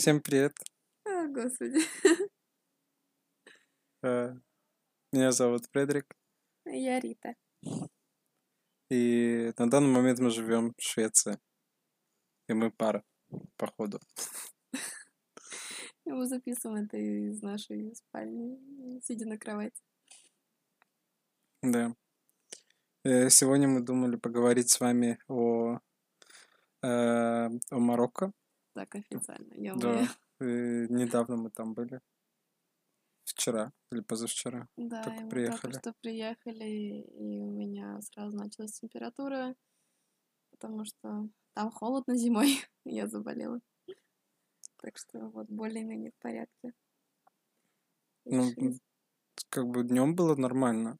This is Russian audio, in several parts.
Всем привет. О, господи. Э, Меня зовут Фредерик, Я Рита. и на данный момент мы живем в Швеции. И мы пара, походу. Мы записываем это из нашей спальни, сидя на кровати. Да. Э, Сегодня мы думали поговорить с вами о, э, о Марокко. Так официально. ё Да. И недавно мы там были. Вчера или позавчера. Да, Только и мы приехали. только что приехали, и у меня сразу началась температура, потому что там холодно зимой, я заболела. Так что вот более-менее в порядке. И Ну, как бы днем было нормально.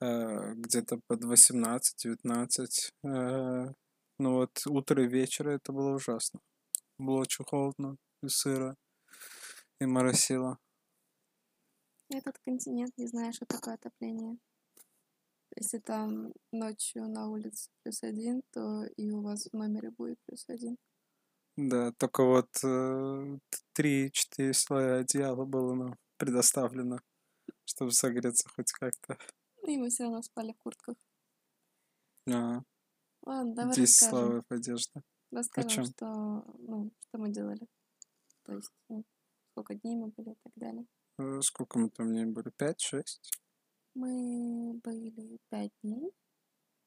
Э, Где-то под 18-19. Э, Но вот утро и вечер это было ужасно. Было очень холодно и сыро, и моросило. Этот континент не знает, что такое отопление. Если там ночью на улице плюс один, то и у вас в номере будет плюс один. Да, только вот э, три-четыре слоя одеяла было нам предоставлено, чтобы согреться хоть как-то. И мы все равно спали в куртках. А, Ладно, давай 10 расскажем. слоев одежды. Расскажем, что, ну, что мы делали. То есть, ну, сколько дней мы были и так далее. Э, Сколько мы там не были? Пять-шесть? Мы были пять дней.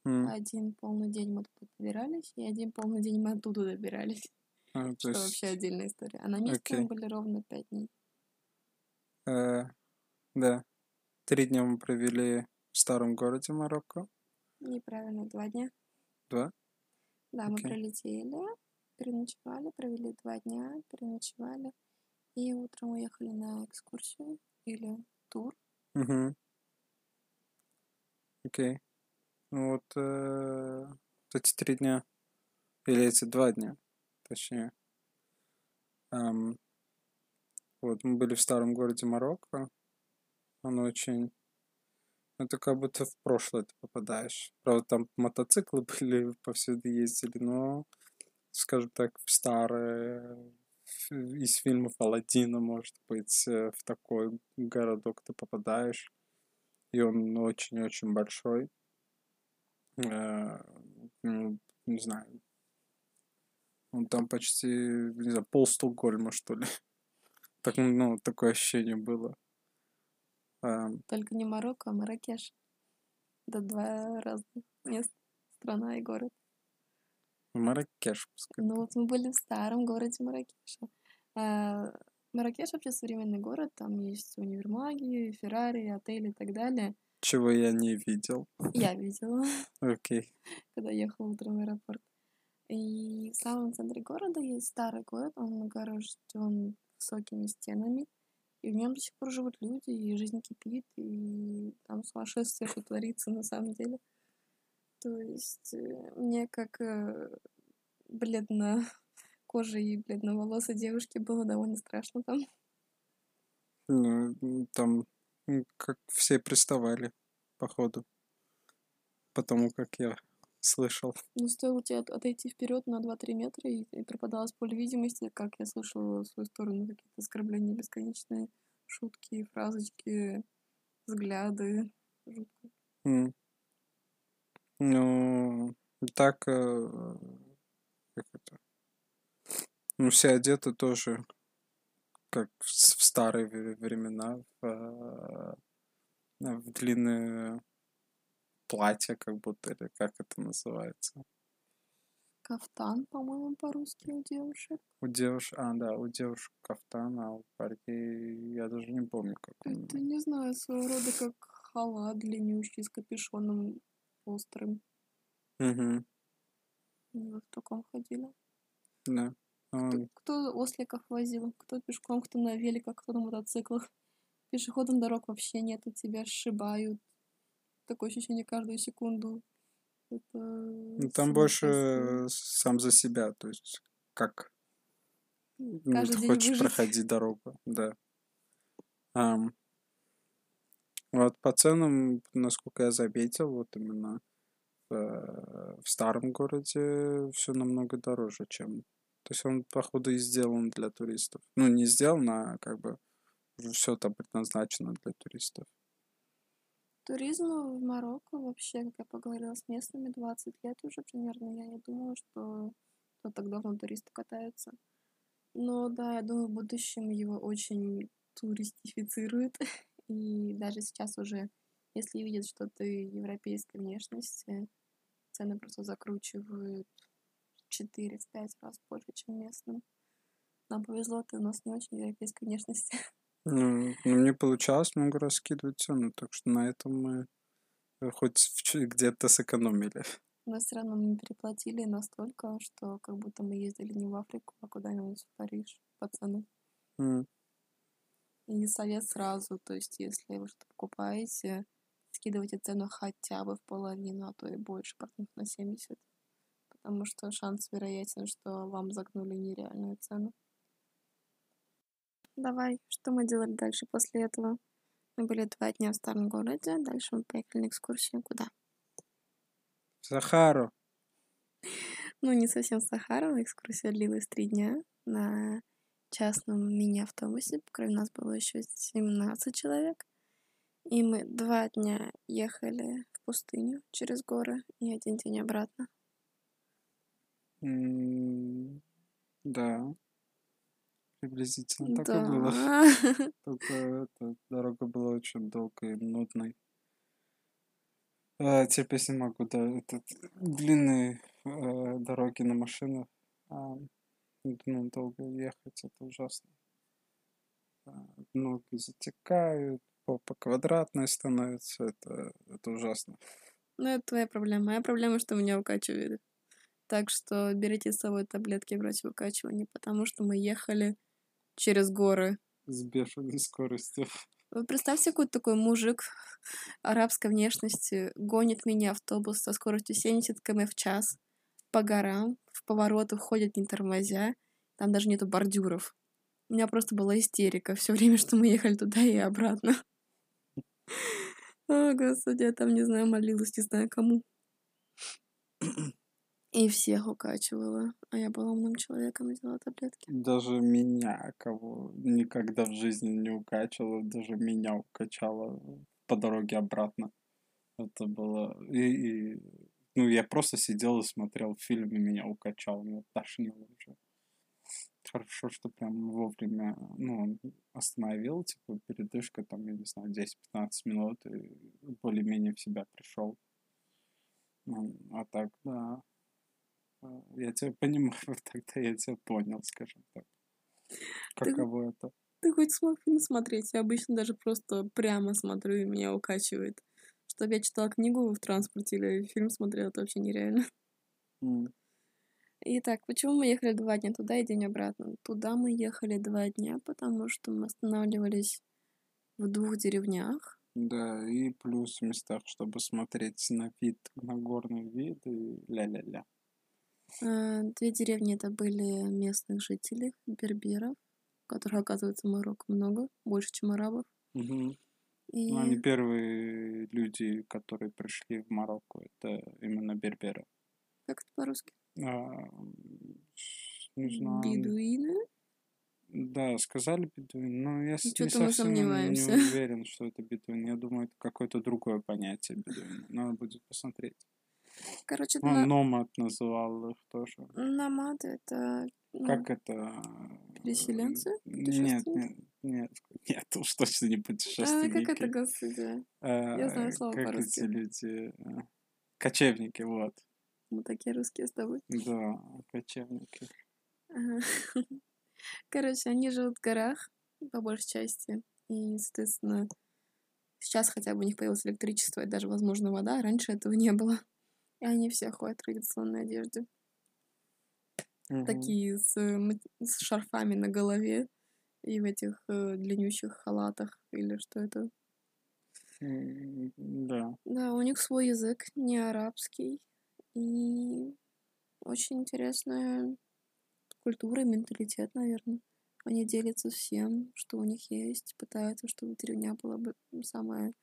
М, Один полный день мы туда добирались, и один полный день мы оттуда добирались. а, то Что есть, вообще отдельная история. А на месте мы окей. были ровно пять дней. Э, да. Три дня мы провели в старом городе Марокко. Неправильно, два дня. Два? Да, мы Окей. прилетели, переночевали, провели два дня, переночевали. И утром уехали на экскурсию или тур. Угу. Окей. Ну вот, э, вот эти три дня, или эти два дня, точнее. Ам, вот, мы были в старом городе Марокко. Он очень... Это как будто в прошлое ты попадаешь. Правда, там мотоциклы были, повсюду ездили, но, скажем так, в старые... Из фильмов Алладина, может быть, э, в такой городок ты попадаешь. И он очень-очень большой. Э, ну, не знаю. Он там почти, не знаю, пол Стокгольма, что ли. Так, ну, такое ощущение было. Только не Марокко, а Маракеш. Это два разных места. Страна и город. Маракеш, пускай. Ну вот мы были в старом городе Маракеше. А, Маракеш вообще современный город, там есть универмаги, Феррари, отели и так далее. Чего я не видел. Я видела, Окей. когда ехала утром в аэропорт. И в самом центре города есть старый город, он огорожен высокими стенами. И в нем до сих пор живут люди, и жизнь кипит, и там сумасшествие, творится на самом деле. То есть э, мне как э, бледно кожи и бледноволосой девушке было довольно страшно там. Ну, там как все приставали, походу. Потому как я слышал. Но стоило тебе от- отойти вперед на 2-3 метра, и, и пропадалось поле видимости, как я слышала в свою сторону какие-то оскорбления бесконечные, шутки, фразочки, взгляды. Жутко. М. Ну, так, э, как это? Ну, все одеты тоже, как в с- в старые времена, в, э, в длинные платья, как будто, или как это называется. Кафтан, по-моему, по-русски у девушек. У девушек, а, да, у девушек кафтан, а у парней я даже не помню, как он. Это, не знаю, своего рода как халат длиннющий с капюшоном острым. И вот в таком ходили. да. Кто, Он- кто осликов возил, кто пешком, кто на великах, кто на мотоциклах. Пешеходам дорог вообще нету, тебя сшибают. Такое ощущение каждую секунду. Это Ну, там больше э, сам за себя, то есть как ну, ты хочешь выжить. проходить дорогу, да. Ам, вот по ценам, насколько я заметил, вот именно в, э, в старом городе все намного дороже, чем То есть он, походу, и сделан для туристов. Ну, не сделан, а как бы все там предназначено для туристов. Туризм в Марокко вообще, как я поговорила с местными, 20 лет уже примерно. Я не думала, что то так давно туристы катаются. Но да, я думаю, в будущем его очень туристифицируют. И даже сейчас уже, если видят, что ты европейской внешности, цены просто закручивают 4-5 раз больше, чем местным. Нам повезло, ты у нас не очень европейской внешности. Ну, ну, мне получалось много раз скидывать цену, так что на этом мы э, хоть где-то сэкономили. Но все равно мы переплатили настолько, что как будто мы ездили не в Африку, а куда-нибудь в Париж по цену. Mm. И совет сразу, то есть если вы что-то покупаете, скидывайте цену хотя бы в половину, а то и больше, процентов на 70. Потому что шанс вероятен, что вам загнули нереальную цену. Давай, что мы делали дальше после этого? Мы были два дня в старом городе, дальше мы поехали на экскурсию куда? В Сахару. Ну, не совсем в Сахару, экскурсия длилась три дня на частном мини-автобусе, кроме нас было еще 17 человек. И мы два дня ехали в пустыню через горы и один день обратно. Mm, да. Приблизительно так и было. Только эта дорога была очень долгой и нудной. А, терпеть типа, не могу, да, этот, длинные э, дороги на машинах. А, ну, долго ехать, это ужасно. А, ноги затекают, попа квадратная становится, это, это ужасно. Ну, это твоя проблема. Моя проблема, что меня укачивает. Так что берите с собой таблетки против выкачивания, потому что мы ехали через горы. С бешеной скоростью. Вы представьте, какой такой мужик арабской внешности гонит меня автобус со скоростью 70 км в час по горам, в повороты ходит не тормозя, там даже нету бордюров. У меня просто была истерика все время, что мы ехали туда и обратно. О, господи, я там, не знаю, молилась, не знаю кому. И всех укачивала. А я была умным человеком и делала таблетки. Даже меня, кого никогда в жизни не укачивала, даже меня укачало по дороге обратно. Это было... И, и... Ну, я просто сидел и смотрел фильм, и меня укачало, меня тошнило уже. Хорошо, что прям вовремя, ну, остановил, типа, передышка, там, я не знаю, 10-15 минут, и более-менее в себя пришел. Ну, а так, да, я тебя понимаю, тогда я тебя понял, скажем так. Каково ты, это? Ты хоть смог фильм смотреть? Я обычно даже просто прямо смотрю, и меня укачивает. Чтобы я читала книгу в транспорте или фильм смотрела, это вообще нереально. Mm. Итак, почему мы ехали два дня туда и день обратно? Туда мы ехали два дня, потому что мы останавливались в двух деревнях. Да, и плюс в местах, чтобы смотреть на вид, на горный вид и ля-ля-ля. Э, две деревни это были местных жителей, берберов, которых, оказывается, в Марокко много, больше, чем арабов. Угу. И... Ну, они первые люди, которые пришли в Марокко, это именно берберы. Как это по-русски? А, не знаю. Бедуины? Да, сказали бедуин, но я не совсем не уверен, что это бедуин. Я думаю, это какое-то другое понятие бедуина. Надо будет посмотреть. Короче, Он на... номад называл их тоже. Номады это... Ну, как это? Переселенцы? Нет, нет, нет, нет, уж точно не путешественники. А, как это, господи? А, Я знаю слово как по-русски. эти люди? Э, кочевники, вот. Мы такие русские с тобой. Да, кочевники. Короче, они живут в горах, по большей части. И, соответственно, сейчас хотя бы у них появилось электричество и даже, возможно, вода. Раньше этого не было. И они все ходят в традиционной одежде. Угу. Такие с, с шарфами на голове и в этих э, длиннющих халатах или что это. Да. Да, у них свой язык, не арабский. И очень интересная культура и менталитет, наверное. Они делятся всем, что у них есть, пытаются, чтобы деревня была бы самое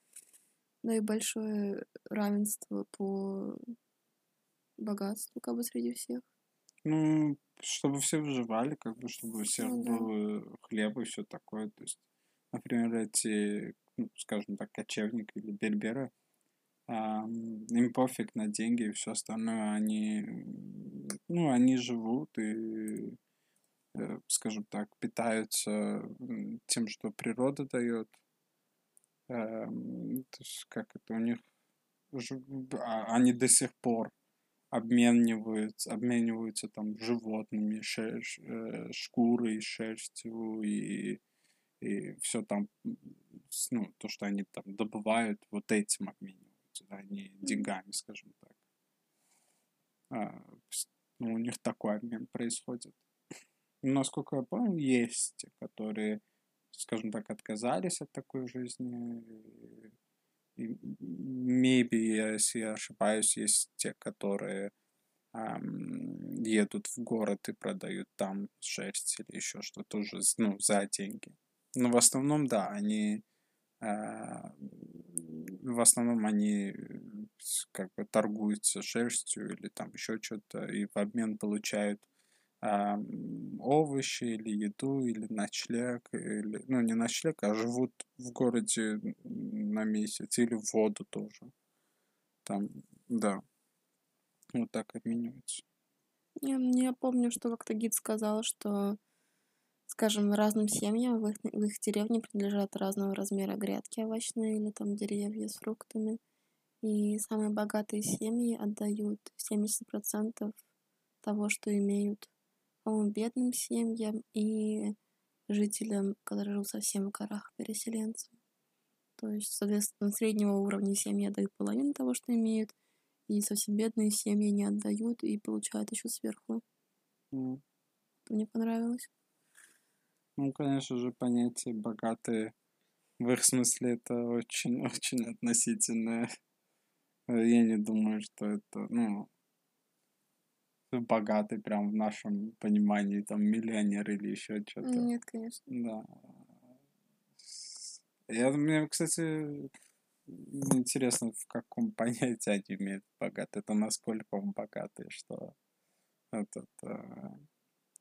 наибольшое равенство по богатству как бы среди всех. Ну, чтобы все выживали, как бы, чтобы у всех Ну да. был хлеб и все такое. То есть, например, эти, ну, скажем так, кочевники или берберы, ам, им пофиг на деньги и все остальное. Они, ну, они живут и, э, скажем так, питаются тем, что природа дает. Эм, то есть, как это у них, а- они до сих пор обмениваются, обмениваются там животными, шерсть, э, шкурой, шерстью и, и все там, ну, то, что они там добывают, вот этим обмениваются, да, не деньгами, скажем так. А, ну, у них такой обмен происходит. Насколько я помню, есть те, которые, скажем так, отказались от такой жизни. Maybe, если я ошибаюсь, есть те, которые ам, едут в город и продают там шерсть или еще что-то уже, ну, за деньги. Но в основном, да, они а, в основном они э, как бы торгуются шерстью или там еще что-то и в обмен получают ам, овощи или еду или ночлег или ну не ночлег а живут в городе на месяц или воду тоже. Там да вот так обмениваются. Я, я помню, что как-то гид сказал, что, скажем, разным семьям в их, в их деревне принадлежат разного размера грядки овощные или там деревья с фруктами. И самые богатые семьи отдают 70% того, что имеют, по-моему, бедным семьям и жителям, которые живут совсем в горах, переселенцам. То есть, соответственно, среднего уровня семьи отдают половину того, что имеют, и совсем бедные семьи не отдают и получают еще сверху. М. Это мне понравилось. ну конечно же понятие богатые в их смысле это очень очень относительное я не думаю что это ну богатый прям в нашем понимании там миллионер или еще что-то Нет, конечно. Да. Я, мне, кстати, интересно, в каком понятии они имеют богатый. Это насколько он богатый, что этот, э,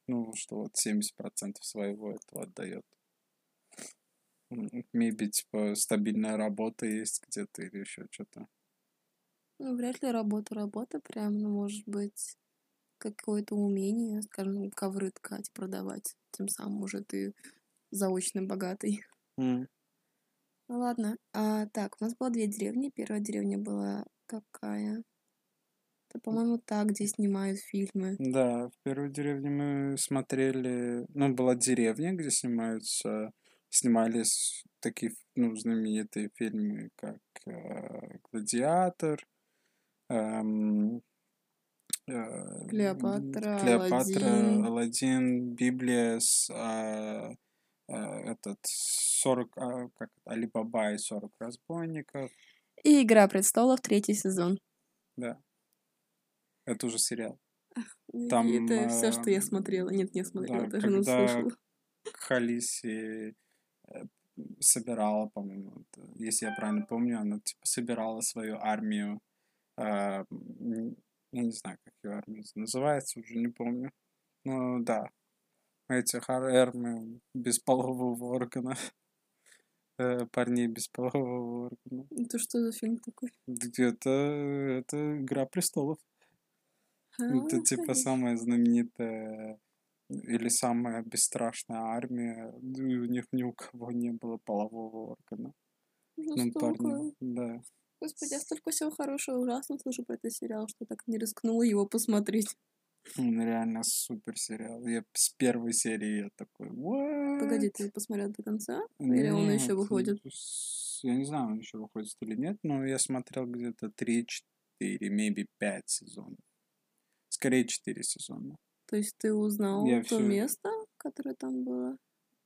ну, что вот 70% своего этого отдает. М, Maybe, типа, стабильная работа есть где-то или еще что-то. Ну, вряд ли работа работа прям, ну, может быть, какое-то умение, скажем, ковры ткать, продавать. Тем самым уже ты заочно богатый. М. Ну ладно. А, так, у нас было две деревни. Первая деревня была какая? Это, по-моему, та, где снимают фильмы. Да, в первой деревне мы смотрели, ну, была деревня, где снимаются, снимались такие, ну, знаменитые фильмы, как э, «Гладиатор», эм, Клеопатра, Клеопатра. Аладдин, Библия с а, а, этот 40, а, как Али-Баба и 40 разбойников, И «Игра престолов», третий сезон. да, это уже сериал. И Там, это все, что я смотрела. Нет, не смотрела, да, даже когда слушала. Халиси э, собирала, по-моему, если я правильно помню, она типа собирала свою армию. а, м, я не знаю, как ее армия называется, уже не помню. Ну да, этих ар- армию бесполового органа, э, парней бесполового органа. Это что за фильм такой? Где-то это Игра престолов. А, Это типа самая знаменитая или самая бесстрашная армия. И у них ни у кого не было полового органа. Ну, жестоко. парни, да. Господи, я столько всего хорошего ужасно слышу про этот сериал, что так не рискнула его посмотреть. Он реально супер сериал. Я с первой серии я такой, what? Погоди, ты посмотрел до конца? Или он Нет, еще выходит? с- Я не знаю, он еще выходит или нет, но я смотрел где-то 3-4, maybe 5 сезонов. Скорее 4 сезона. То есть ты узнал Я то всё- место, которое там было?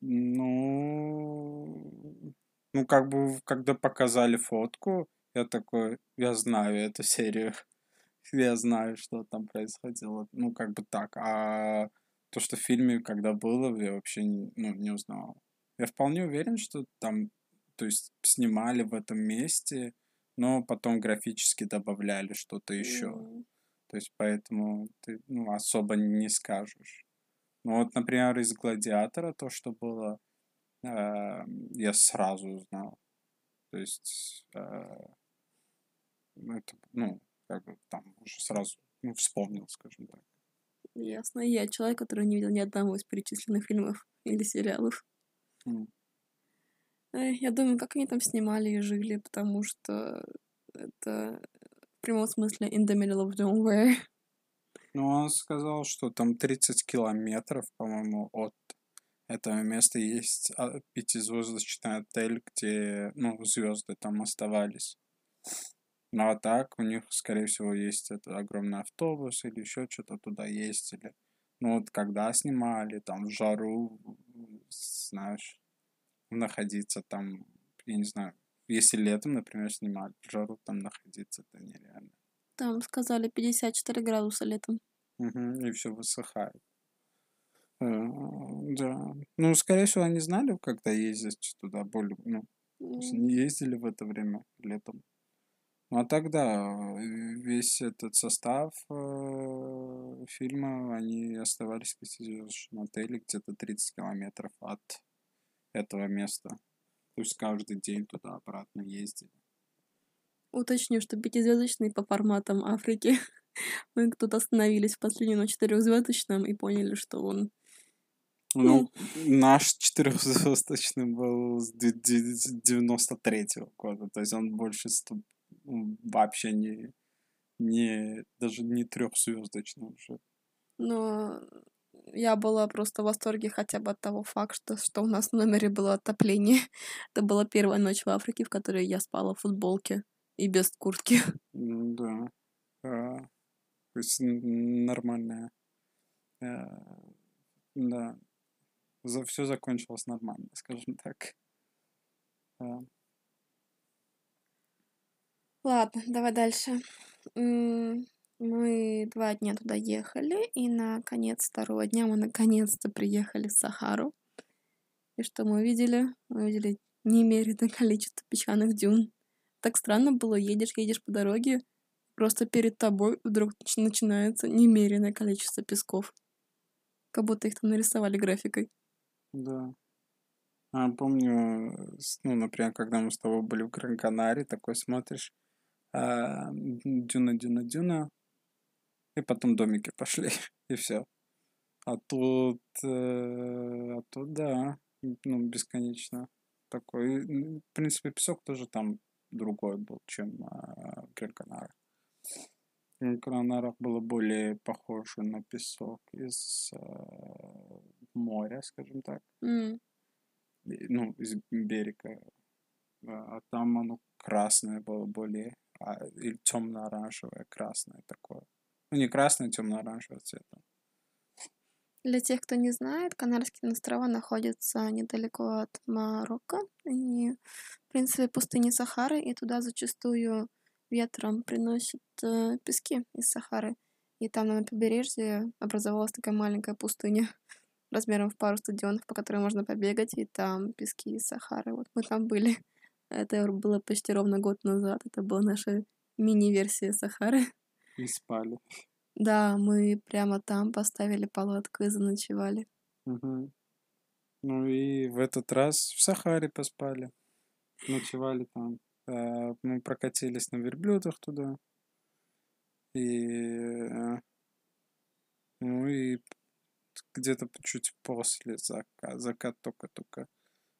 Ну, ну, как бы, когда показали фотку, я такой, я знаю эту серию, я знаю, что там происходило. Ну, как бы так. А то, что в фильме, когда было, я вообще не, ну, не узнал. Я вполне уверен, что там, то есть, снимали в этом месте, но потом графически добавляли что-то еще. М, То есть поэтому ты ну, особо не скажешь. Ну вот, например, из «Гладиатора» то, что было, э, я сразу узнал. То есть, э, это, ну, как бы там уже сразу ну, вспомнил, скажем так. Ясно. Я человек, который не видел ни одного из перечисленных фильмов или сериалов. Mm. Я думаю, как они там снимали и жили, потому что это в прямом смысле in the middle of nowhere. Ну, он сказал, что там 30 километров, по-моему, от этого места есть а, пятизвездочный отель, где, ну, звезды там оставались. Ну, а так у них, скорее всего, есть это огромный автобус или еще что-то туда ездили. Ну, вот когда снимали, там, в жару, знаешь, находиться там, я не знаю, если летом, например, снимали, в жару там находиться, это нереально. Там сказали 54 градуса летом. Угу, и все высыхает. Э, да. Ну, скорее всего, они знали, когда ездить туда более, ну, не ездили в это время летом. Ну, а тогда весь этот состав э, фильма, они оставались в пятизвездочном отеле где-то 30 километров от этого места. То есть каждый день туда-обратно ездили. Уточню, что пятизвездочный по форматам Африки. Мы тут остановились в последнем на четырехзвездочном и поняли, что он ну, ну наш четырехзвездочный был с 93-го года, то есть он больше вообще не, не даже не трехзвездочный уже. Но я была просто в восторге хотя бы от того факта, что у нас в номере было отопление. Это была первая ночь в Африке, в которой я спала в футболке и без куртки. Да. А, то есть нормальная. А, да. За, все закончилось нормально, скажем так. А. Ладно, давай дальше. Мы два дня туда ехали, и на конец второго дня мы наконец-то приехали в Сахару. И что мы увидели? Мы увидели немеренное количество песчаных дюн. Так странно было, едешь, едешь по дороге, просто перед тобой вдруг начинается немеренное количество песков. Как будто их там нарисовали графикой. Да. А, помню, ну, например, когда мы с тобой были в Гран-Канаре, такой смотришь, дюна, дюна, дюна, и потом домики пошли, и все. А тут, э, а тут, да, ну, бесконечно такой. В принципе, песок тоже там другой был, чем э, в Гран-Канарах. В Гран-Канарах было более похоже на песок из э, моря, скажем так. Mm. Ну, из берега. А там оно красное было более, а, или темно-оранжевое, красное такое. Ну, не красный, а темно-оранжевого цвета. Для тех, кто не знает, Канарские острова находятся недалеко от Марокко. И, в принципе, пустыни Сахары, и туда зачастую ветром приносят э, пески из Сахары. И там на побережье образовалась такая маленькая пустыня размером в пару стадионов, по которой можно побегать, и там пески из Сахары. Вот мы там были. Это было почти ровно год назад. Это была наша мини-версия Сахары. И спали. Да, мы прямо там поставили палатку и заночевали. Угу. Ну и в этот раз в Сахаре поспали. Ночевали там. Э, мы прокатились на верблюдах туда. И... Э, ну и где-то чуть после заката, закат только-только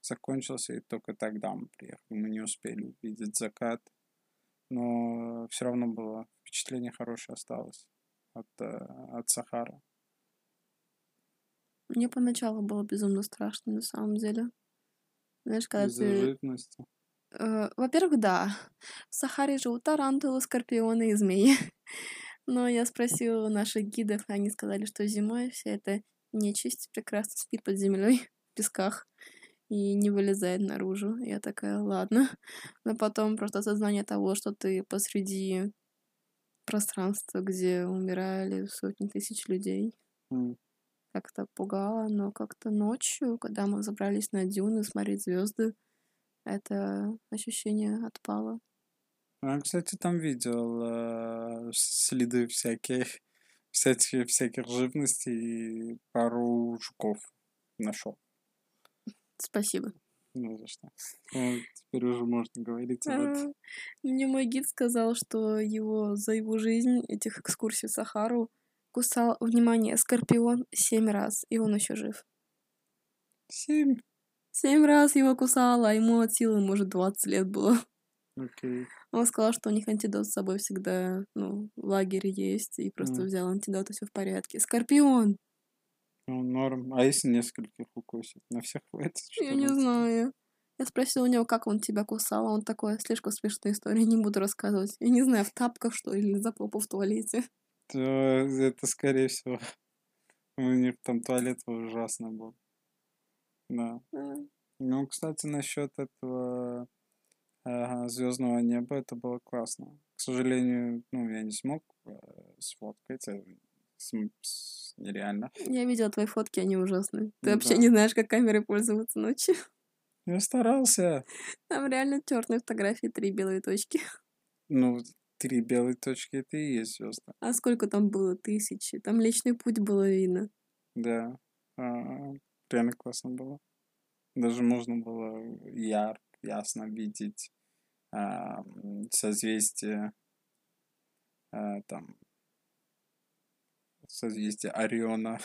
закончился, и только тогда мы приехали. Мы не успели увидеть закат но все равно было впечатление хорошее осталось от, э, от Сахары. Мне поначалу было безумно страшно, на самом деле. Знаешь, когда ты... Э, во-первых, да. В Сахаре живут тарантулы, скорпионы и змеи. Но я спросила наших гидов, они сказали, что зимой вся эта нечисть прекрасно спит под землей в песках и не вылезает наружу. Я такая, ладно. Но потом просто осознание того, что ты посреди пространства, где умирали сотни тысяч людей, mm. как-то пугало, но как-то ночью, когда мы забрались на дюны смотреть звезды, это ощущение отпало. Я, кстати, там видел э, следы всяких, всяких, всяких живностей и пару жуков нашел. Спасибо. Не за что. Ну, теперь уже можно говорить этом. А, Мне мой гид сказал, что его за его жизнь этих экскурсий в Сахару кусал, внимание, скорпион семь раз, и он еще жив. Семь. Семь раз его кусало, а ему от силы, может, 20 лет было. Окей. Он сказал, что у них антидот с собой всегда, ну, в лагере есть, и просто М. взял антидот, и все в порядке. Скорпион! Ну, норм. А если нескольких укусит? На всех хватит, что Я не знаю. Я спросила у него, как он тебя кусал, а он такой, слишком смешная история, не буду рассказывать. Я не знаю, в тапках, что ли, или за попу в туалете. То это, скорее всего, у них там туалет ужасно был. Да. А, Ну, кстати, насчет этого звездного неба, это было классно. К сожалению, ну, я не смог э, сфоткать, с- нереально. Я видела твои фотки, они ужасные. Ты Ну вообще да. не знаешь, как камерой пользоваться ночью. Я старался. Там реально черные фотографии, три белые точки. Ну, три белые точки, это и есть звезды. А сколько там было? Тысячи. Там личный путь было видно. Да. А, реально классно было. Даже можно было яр, ясно видеть а, созвездие а, там созвездие Ориона,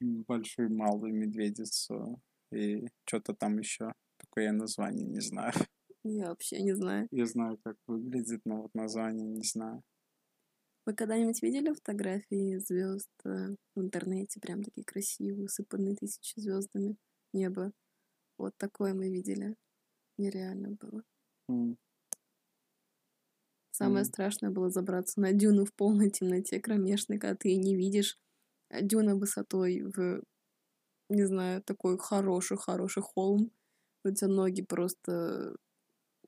большую малую медведицу и что-то там еще. Такое я название не знаю. Я вообще не знаю. Я знаю, как выглядит, но вот название не знаю. Вы когда-нибудь видели фотографии звезд в интернете? Прям такие красивые, усыпанные тысячи звездами. Небо. Вот такое мы видели. Нереально было. М, Самое Мгм. страшное было забраться на дюну в полной темноте кромешной, когда ты не видишь. А Дюна высотой в, не знаю, такой хороший-хороший холм. У тебя ноги просто,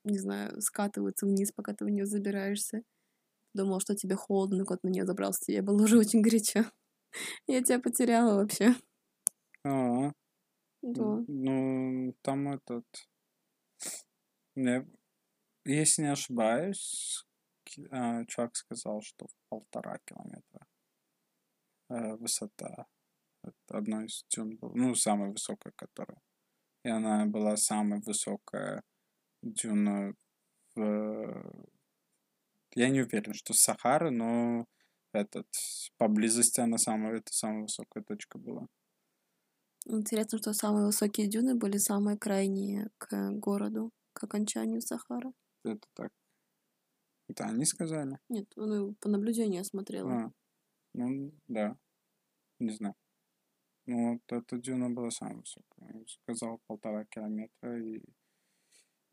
не знаю, скатываются вниз, пока ты в нее забираешься. Думал, что тебе холодно, кот на нее забрался, тебе было уже очень горячо. Я тебя потеряла вообще. А, Да. ну, там этот... мне- Если не ошибаюсь, чувак сказал, что в полтора километра э, высота. Это одно из дюн. Ну, самая высокая, которая. И она была самая высокая дюна в... Я не уверен, что Сахара, но этот, поблизости она самая, это самая высокая точка была. Интересно, что самые высокие дюны были самые крайние к городу, к окончанию Сахара. Это так. Это они сказали? Нет, ну, по наблюдению я смотрела. А, ну, да. Не знаю. Ну, вот эта дюна была самая высокая. Я сказал полтора километра. И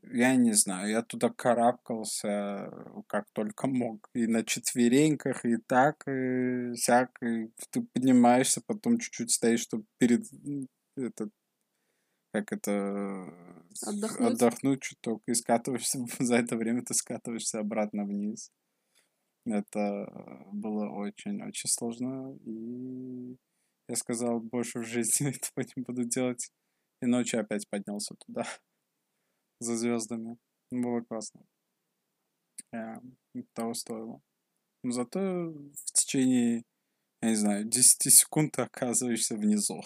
я не знаю, я туда карабкался как только мог. И на четвереньках, и так, и сяк. И ты поднимаешься, потом чуть-чуть стоишь, чтобы перед... Этот, как это... Отдохнуть? Отдохнуть чуток. И скатываешься. За это время ты скатываешься обратно вниз. Это было очень-очень сложно. И я сказал, больше в жизни этого не буду делать. И ночью опять поднялся туда. За звездами. Было классно. Э, Того стоило. Но зато в течение, я не знаю, 10 секунд ты оказываешься внизу.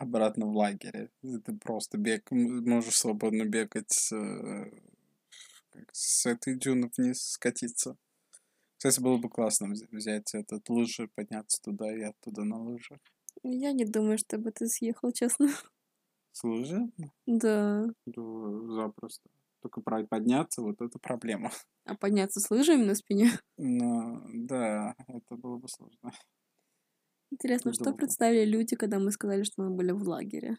Обратно в лагере. Ты просто бег, можешь свободно бегать с, с этой дюны вниз, скатиться. Кстати, было бы классно вз- взять этот лыжи, подняться туда и оттуда на лыжах. Я не думаю, чтобы ты съехал, честно. С лыжи? Да. Да, запросто. Только подняться, вот это проблема. А подняться с лыжами на спине? Но, да, это было бы сложно. Интересно, что представили люди, когда мы сказали, что мы были в лагере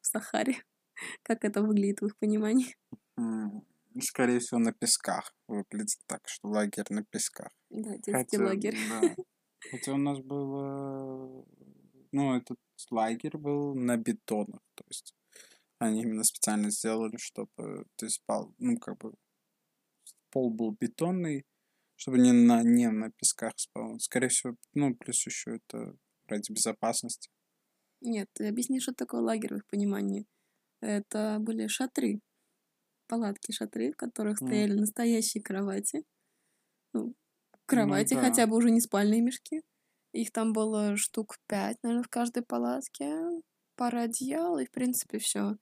в Сахаре? Как это выглядит в их понимании? М, Скорее всего, на песках. Выглядит так, что лагерь на песках. Да, детский Хотя, лагерь. да. Хотя у нас было... Ну, этот лагерь был на бетонах. То есть они именно специально сделали, чтобы ты спал... Ну, как бы пол был бетонный, чтобы не на, не на песках спал. Скорее всего, ну, плюс еще это ради безопасности. Нет, ты объясни, что такое лагерь в их понимании. Это были шатры. палатки, шатры, в которых М. стояли настоящие кровати. Ну, кровати, да. хотя бы уже не спальные мешки. Их там было штук пять, наверное, в каждой палатке. Пара одеял, и, в принципе, все.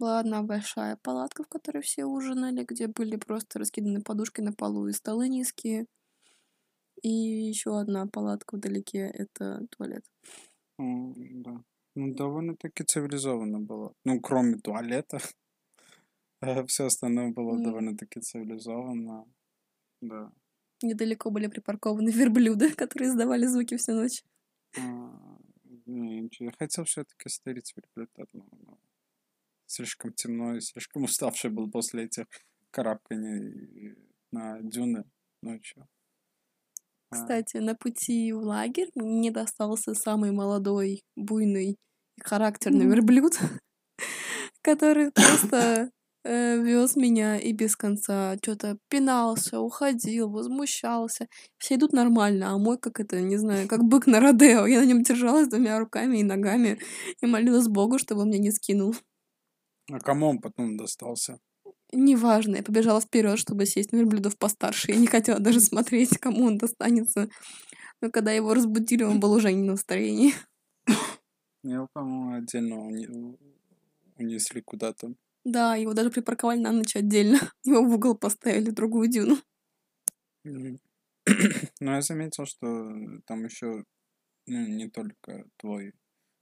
Была одна большая палатка, в которой все ужинали, где были просто раскиданы подушки на полу и столы низкие. И еще одна палатка вдалеке — это туалет. М, Да. Ну, довольно-таки цивилизованно было. Ну, кроме туалета. Все остальное было Ну. довольно-таки цивилизованно. Да. Недалеко были припаркованы верблюды, которые издавали звуки всю ночь. А, не. Я хотел все-таки стырить верблюд одного, но слишком темно и слишком уставший был после этих карабканий на дюны ночью. А, Кстати, на пути в лагерь мне достался самый молодой, буйный и характерный Мгм. верблюд, который просто вез меня и без конца что-то пинался, уходил, возмущался. Все идут нормально, а мой как это, не знаю, как бык на Родео. Я на нем держалась двумя руками и ногами и молилась Богу, чтобы он меня не скинул. А кому он потом достался? Неважно, я побежала вперед, чтобы сесть на верблюдов постарше. Я не хотела даже смотреть, кому он достанется. Но когда его разбудили, он был уже не на настроении. Его, по-моему, отдельно унесли куда-то. Да, его даже припарковали на ночь отдельно. Его в угол поставили, другую дюну. Но я заметил, что там еще ну, не только твой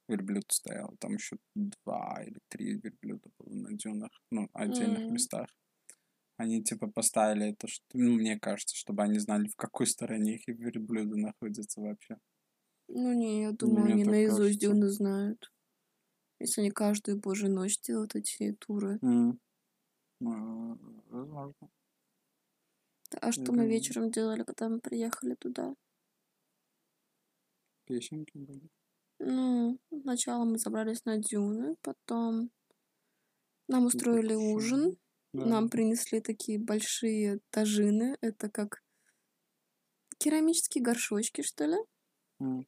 верблюд стоял, там еще два или три верблюда было на дюнах, ну, отдельных М. местах. Они типа поставили это, что, ну, мне кажется, чтобы они знали, в какой стороне их верблюды находятся вообще. Ну не, я думаю, Мне они наизусть кажется. дюны знают. Если они каждую божью ночь делают эти туры. М. Ну, Возможно. А что мы думаю. вечером делали, когда мы приехали туда? Песенки были. Ну, сначала мы собрались на дюны, потом нам устроили Ужин. Да. Нам принесли такие большие тажины. Это как керамические горшочки, что ли, М.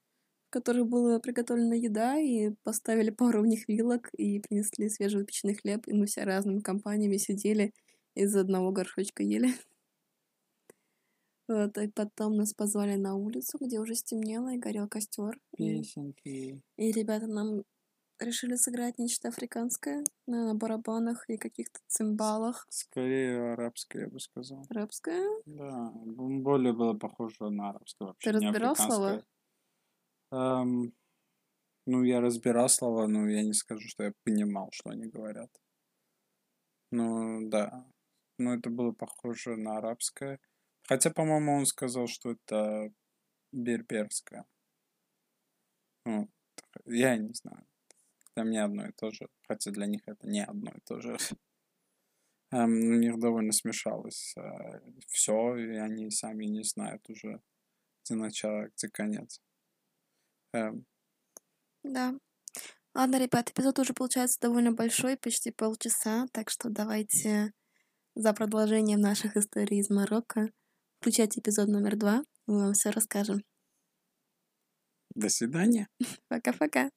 в которых была приготовлена еда, и поставили пару в них вилок, и принесли свежевыпеченный хлеб, и мы все разными компаниями сидели из одного горшочка ели. Вот, и потом нас позвали на улицу, где уже стемнело и горел костер. И, Песенки. и ребята нам решили сыграть нечто африканское на, на барабанах и каких-то цимбалах. Скорее арабское, я бы сказал. Арабское. Да, более было похоже на арабское вообще, Ты не разбирал слова? Эм, ну, я разбирал слова, но я не скажу, что я понимал, что они говорят. Ну, да. Ну, это было похоже на арабское. Хотя, по-моему, он сказал, что это берберское. Ну, я не знаю. Для меня одно и то же. Хотя для них это не одно и то же. Эм, у них довольно смешалось все, и они сами не знают уже, где начало, где конец. Эм, Да. Ладно, ребят, эпизод уже получается довольно большой, почти полчаса, так что давайте за продолжением наших историй из Марокко включайте эпизод номер два, мы вам все расскажем. до свидания. Пока-пока.